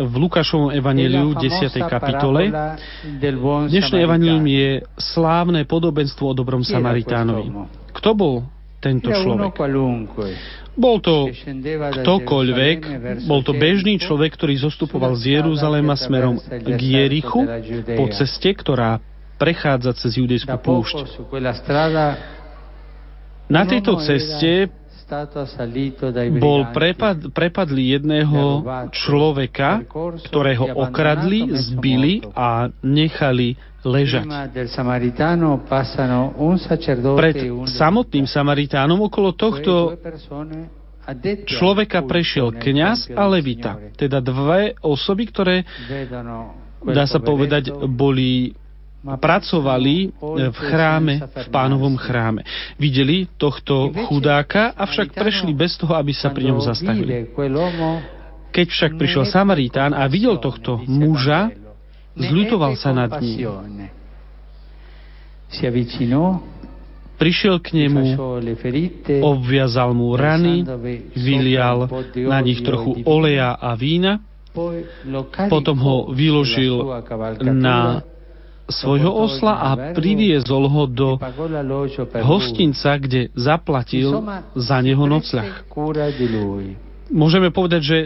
v Lukášovom evaníliu 10. kapitole. Dnešné evanílium je slávne podobenstvo o dobrom Samaritánovi. Kto bol tento človek? Bol to ktokoľvek, bol to bežný človek, ktorý zostupoval z Jeruzalema smerom k Jerichu po ceste, ktorá prechádza cez judejskú púšť. Na tejto ceste bol prepad, prepadli jedného človeka, ktorého okradli, zbili a nechali ležať. Pred samotným Samaritánom okolo tohto človeka prešiel kňaz a levita, teda dve osoby, ktoré, dá sa povedať, boli pracovali v chráme, v pánovom chráme. Videli tohto chudáka, avšak prešli bez toho, aby sa pri ňom zastavili. Keď však prišiel Samaritán a videl tohto muža, zľutoval sa nad ním. Prišiel k nemu, obviazal mu rany, vylial na nich trochu oleja a vína, potom ho vyložil na svojho osla a priviezol ho do hostinca, kde zaplatil za neho nocľah. Môžeme povedať, že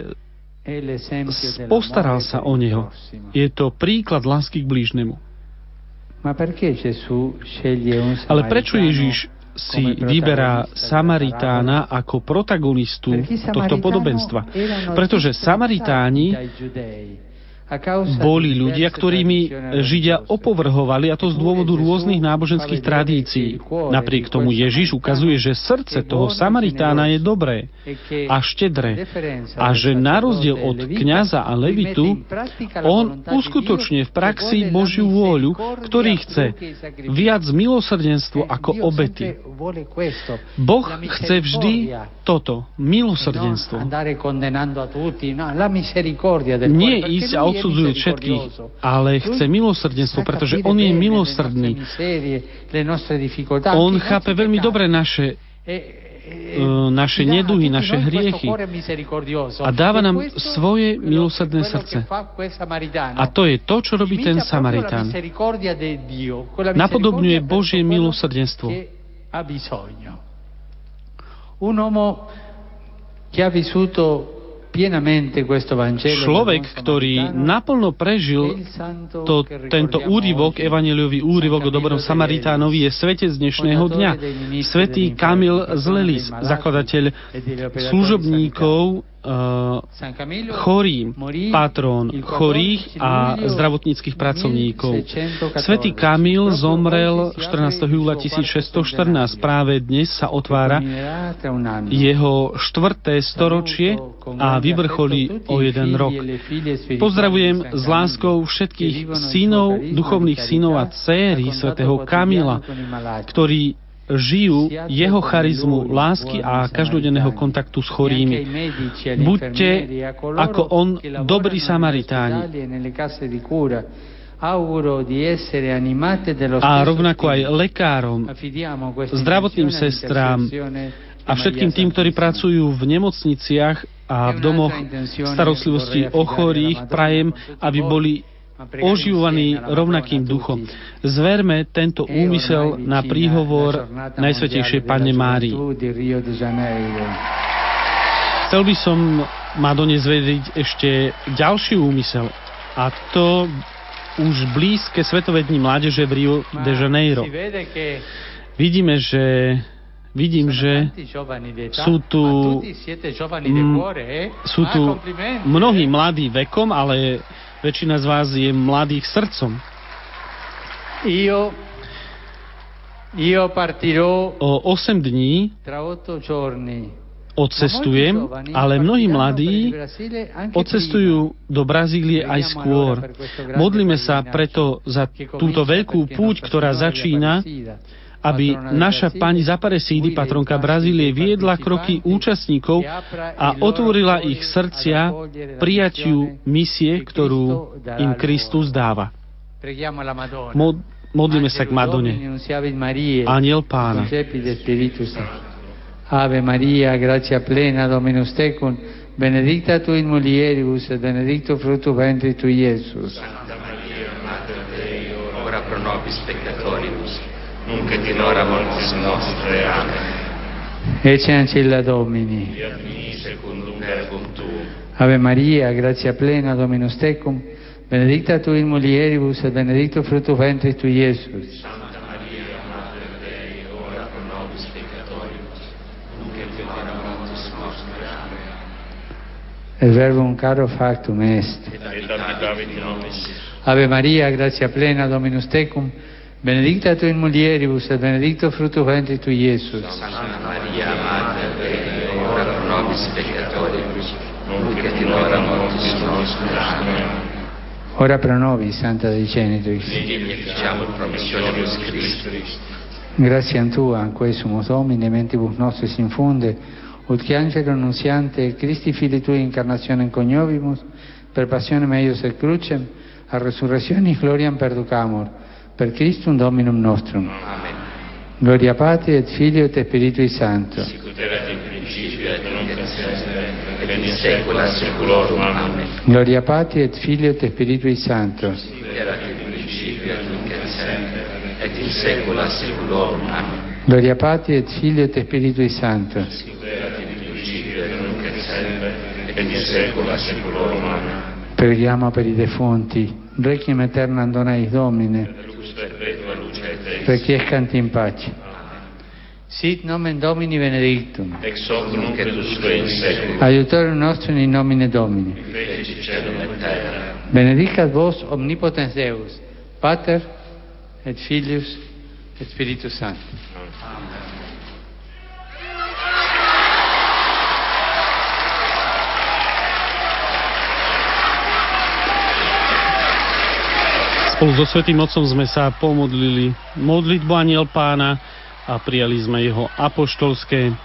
postaral sa o neho. Je to príklad lásky k blížnemu. Ale prečo Ježiš si vyberá Samaritána ako protagonistu tohto podobenstva? Pretože Samaritáni boli ľudia, ktorými Židia opovrhovali, a to z dôvodu rôznych náboženských tradícií. Napriek tomu Ježiš ukazuje, že srdce toho Samaritána je dobré a štedré. a že na rozdiel od kňaza a levitu, on uskutočne v praxi Božiu vôľu, ktorý chce viac milosrdenstvo ako obety. Boh chce vždy toto, milosrdenstvo. Nie ísť a odsudzuje všetkých, ale chce milosrdenstvo, pretože On je milosrdný. On chápe veľmi dobre naše naše neduhy, naše hriechy a dáva nám svoje milosrdné srdce. A to je to, čo robí ten Samaritán. Napodobňuje Božie milosrdenstvo. Un uomo che ha vissuto Človek, ktorý naplno prežil to, tento úryvok, evaneliový úryvok o dobrom Samaritánovi, je svetec dnešného dňa. Svetý Kamil z Lelis, zakladateľ služobníkov uh, chorým, patrón chorých a zdravotníckých pracovníkov. Svetý Kamil zomrel 14. júla 1614. Práve dnes sa otvára jeho štvrté storočie a vyvrcholí o jeden rok. Pozdravujem s láskou všetkých synov, duchovných synov a céry svätého Kamila, ktorí žijú jeho charizmu lásky a každodenného kontaktu s chorými. Buďte ako on dobrí Samaritáni. A rovnako aj lekárom, zdravotným sestrám a všetkým tým, ktorí pracujú v nemocniciach a v domoch starostlivosti o chorých, prajem, aby boli oživovaní rovnakým duchom. Zverme tento úmysel na príhovor Najsvetejšej Panne Márii. Chcel by som Madone zvedieť ešte ďalší úmysel a to už blízke Svetové dni mládeže v Rio de Janeiro. Vidíme, že vidím, že sú tu, m, sú tu mnohí mladí vekom, ale Väčšina z vás je mladých srdcom. Io, io partirò o 8 dní odcestujem, ale mnohí mladí odcestujú do Brazílie aj skôr. Modlíme sa preto za túto veľkú púť, ktorá začína aby naša pani Zaparesídy, patronka Brazílie, viedla kroky účastníkov a otvorila ich srdcia prijatiu misie, ktorú im Kristus dáva. Mod, modlíme sa k Madone. Aniel Pána. Ave Maria, gracia plena, Dominus tecum, benedicta tu in mulieribus et benedictus fructus ventris tui, Iesus. Santa Maria, Mater Dei, ora pro nobis peccatoribus, nunc et in hora mortis nostre. Amen. Ecce ancilla Domini. Fiat mi secundum verbum tuum. Ave Maria, gratia plena, Dominus tecum, benedicta tu in mulieribus et benedictus fructus ventris tui, Iesus. Santa Maria, Mater Dei, ora pro nobis peccatoribus, nunc et in hora mortis nostre. Amen. El verbum caro factum est. Et habitavit in nobis. Ave Maria, gratia plena, Dominus tecum, benedicta tu in mulieribus et benedictus fructus ventris tui, Iesus. Santa Maria, Mater Dei, ora pro nobis peccatoribus, nunc et in hora mortis nostre. Amen. Ora pro nobis, Santa Dei Genitrix. Vidi e ficiamur promissionibus Christi. Gratiam Tua, quae sumus Domine, mentibus nostris infunde, ut que angelo annunziante Christi Fili Tui incarnationem coniovimus, per passionem eius et crucem, a resurrectionis gloriam perducamur, per Christum Dominum nostrum. Amen. Gloria Patri et Filio et Spiritui Sancto. Sicut erat in principio et nunc et in saecula saeculorum. Amen. Gloria Patri et Filio et Spiritui Sancto. Sicut erat in principio et nunc et in saecula saeculorum. Amen. Gloria Patri et Filio et Spiritui Sancto. Sicut erat in principio et semper, et in saecula saeculorum. Amen. Preghiamo per i defunti. Requiem aeternam donaeis Domine, requiescant in pace. Sit nomen Domini benedictum. Ex hoc nunc et usque in seculum. Aiutorium nostrum in nomine Domini. Feci celum et terra. Benedicat vos omnipotens Deus, Pater et Filius et Spiritus Sanctus. Amen. Spolu so Svetým Otcom sme sa pomodlili modlitbu Aniel Pána a prijali sme jeho apoštolské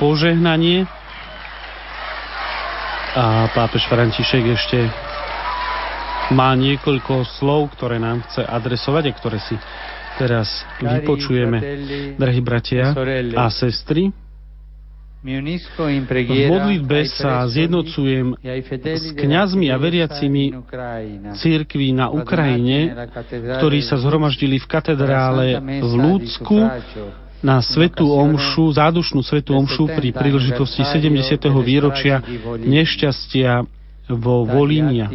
požehnanie. A pápež František ešte má niekoľko slov, ktoré nám chce adresovať a ktoré si teraz vypočujeme. Drahí bratia a sestry, v modlitbe sa zjednocujem s kňazmi a veriacimi církví na Ukrajine, ktorí sa zhromaždili v katedrále v Lúcku na svetú omšu, zádušnú svetú omšu pri príležitosti 70. výročia nešťastia vo Volínia.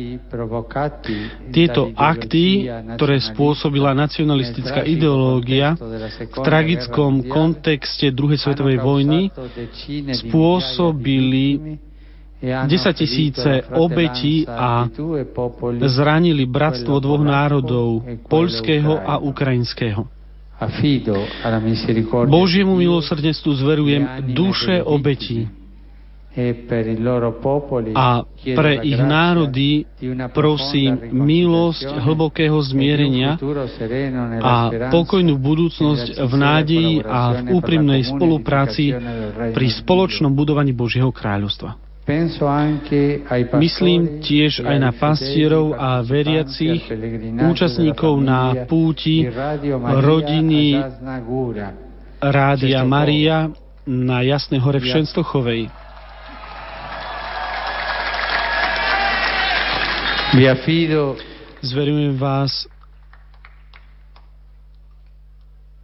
Tieto akty, ktoré spôsobila nacionalistická ideológia v tragickom kontexte druhej svetovej vojny, spôsobili 10 tisíce obetí a zranili bratstvo dvoch národov, poľského a ukrajinského. Božiemu milosrdenstvu zverujem duše obetí a pre ich národy prosím milosť hlbokého zmierenia a pokojnú budúcnosť v nádeji a v úprimnej spolupráci pri spoločnom budovaní Božieho kráľovstva. Myslím tiež aj na pastierov a veriacich, účastníkov na púti rodiny Rádia Maria na Jasnej hore v Šenstochovej. Vi affido, Zverujem vás.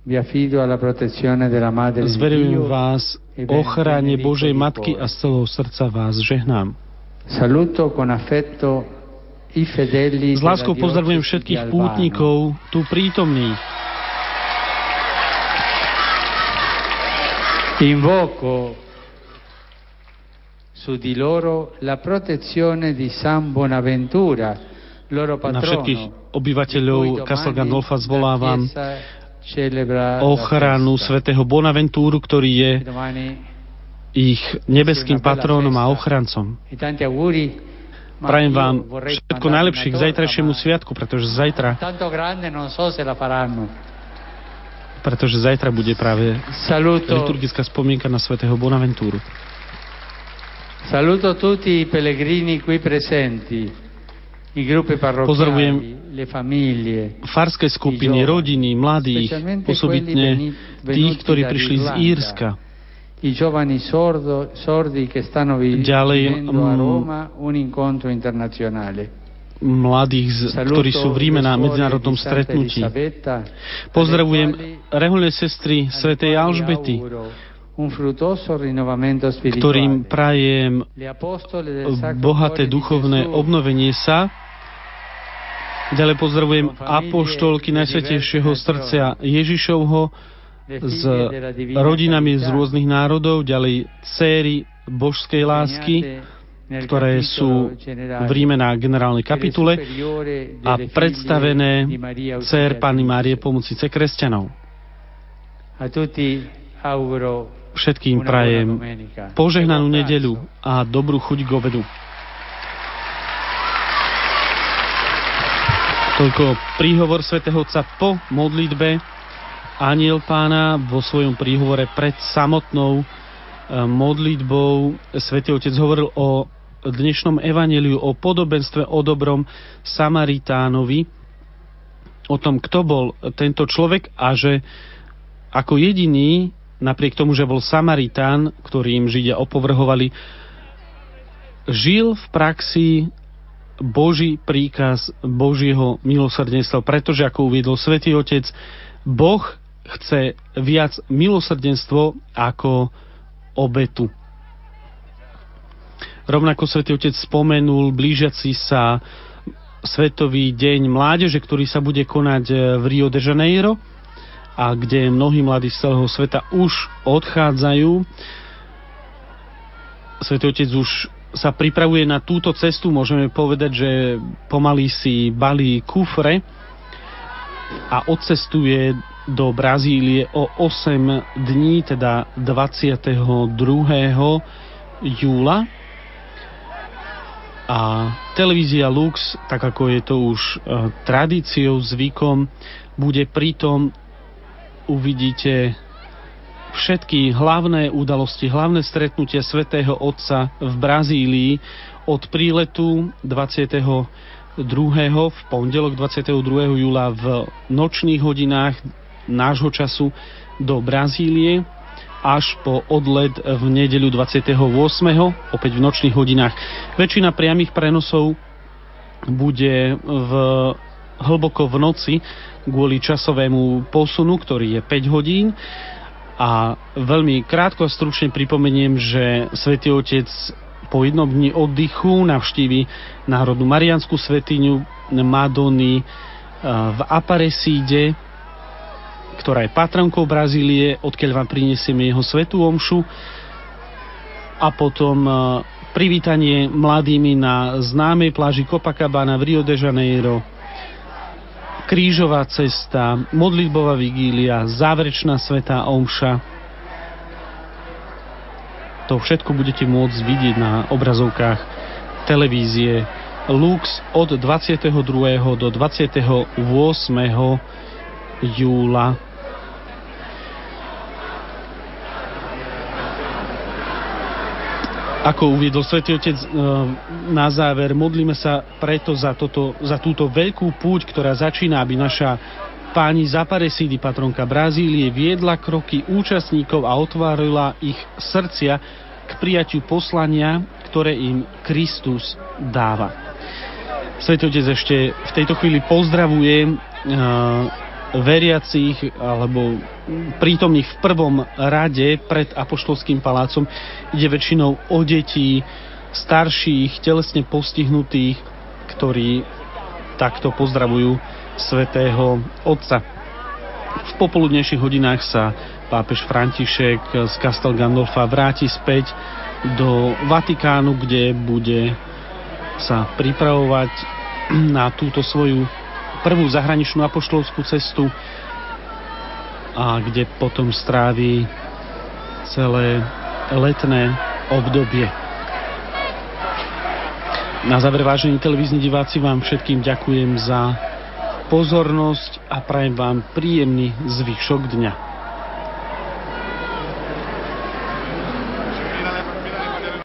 Vi affido alla protezione della Madre Zverujem vás. ochrane Božej Matky a z celého srdca vás žehnám. Saluto con affetto i fedeli S láskou pozdravujem všetkých pútnikov tu prítomných. Invoco su di loro la protezione di San Bonaventura, loro Na patrono. všetkých di cui obyvateľov Castel Gandolfa zvolávam ochranu svätého Bonaventúru, ktorý je Domani ich nebeským patrónom a ochrancom. ma Prajem vám všetko najlepšie k zajtrajšiemu sviatku, pretože zajtra, pretože zajtra bude práve liturgická spomienka na svätého Bonaventúru. Saluto tutti i pellegrini qui presenti, i gruppi parrocchiali, le famiglie, Farské skupiny, rodiny, mladých, osobitne tých, ktorí prišli z Írska, i giovani sordo, sordi che stanno vivendo a mm, Roma un incontro internazionale. mladých, ktorí sú v Ríme na medzinárodnom stretnutí. Pozdravujem reholné sestry svätej Alžbety, ktorým prajem bohaté duchovné obnovenie sa. Ďalej pozdravujem apoštolky Najsvetejšieho srdcia Ježišovho s rodinami z rôznych národov, ďalej céry božskej lásky, ktoré sú v Ríme na generálnej kapitule a predstavené dcer Panny Márie pomocnice kresťanov. Všetkým prajem požehnanú nedeľu a dobrú chuť k obedu. Toľko príhovor svätého Otca po modlitbe. Aniel pána vo svojom príhovore pred samotnou eh, modlitbou Svetý Otec hovoril o dnešnom evaneliu, o podobenstve o dobrom Samaritánovi, o tom, kto bol tento človek a že ako jediný, napriek tomu, že bol Samaritán, ktorým Židia opovrhovali, žil v praxi Boží príkaz Božieho milosrdenstva, pretože, ako uviedol Svetý Otec, Boh chce viac milosrdenstvo ako obetu. Rovnako Svetý Otec spomenul blížiaci sa Svetový deň mládeže, ktorý sa bude konať v Rio de Janeiro a kde mnohí mladí z celého sveta už odchádzajú. Svetý Otec už sa pripravuje na túto cestu, môžeme povedať, že pomaly si balí kufre a odcestuje do Brazílie o 8 dní, teda 22. júla a televízia Lux, tak ako je to už e, tradíciou, zvykom, bude pritom uvidíte všetky hlavné udalosti, hlavné stretnutia svätého Otca v Brazílii od príletu 22. v pondelok 22. júla v nočných hodinách nášho času do Brazílie až po odlet v nedeľu 28. opäť v nočných hodinách. Väčšina priamých prenosov bude v, hlboko v noci kvôli časovému posunu, ktorý je 5 hodín. A veľmi krátko a stručne pripomeniem, že Svetý Otec po jednom dni oddychu navštívi Národnú Marianskú svetiňu Madony v Aparesíde, ktorá je patronkou Brazílie, odkiaľ vám prinesieme jeho svetú omšu a potom e, privítanie mladými na známej pláži Copacabana v Rio de Janeiro, krížová cesta, modlitbová vigília, záverečná svetá omša. To všetko budete môcť vidieť na obrazovkách televízie Lux od 22. do 28. júla Ako uviedol Svetý Otec e, na záver, modlíme sa preto za, toto, za túto veľkú púť, ktorá začína, aby naša páni Zaparesídy, patronka Brazílie, viedla kroky účastníkov a otvárila ich srdcia k prijaťu poslania, ktoré im Kristus dáva. Svetý Otec ešte v tejto chvíli pozdravuje uh, veriacich alebo prítomných v prvom rade pred Apoštolským palácom ide väčšinou o detí, starších, telesne postihnutých, ktorí takto pozdravujú svätého Otca. V popoludnejších hodinách sa pápež František z Castel Gandolfa vráti späť do Vatikánu, kde bude sa pripravovať na túto svoju prvú zahraničnú apoštolskú cestu a kde potom strávi celé letné obdobie. Na záver, vážení televízni diváci, vám všetkým ďakujem za pozornosť a prajem vám príjemný zvyšok dňa.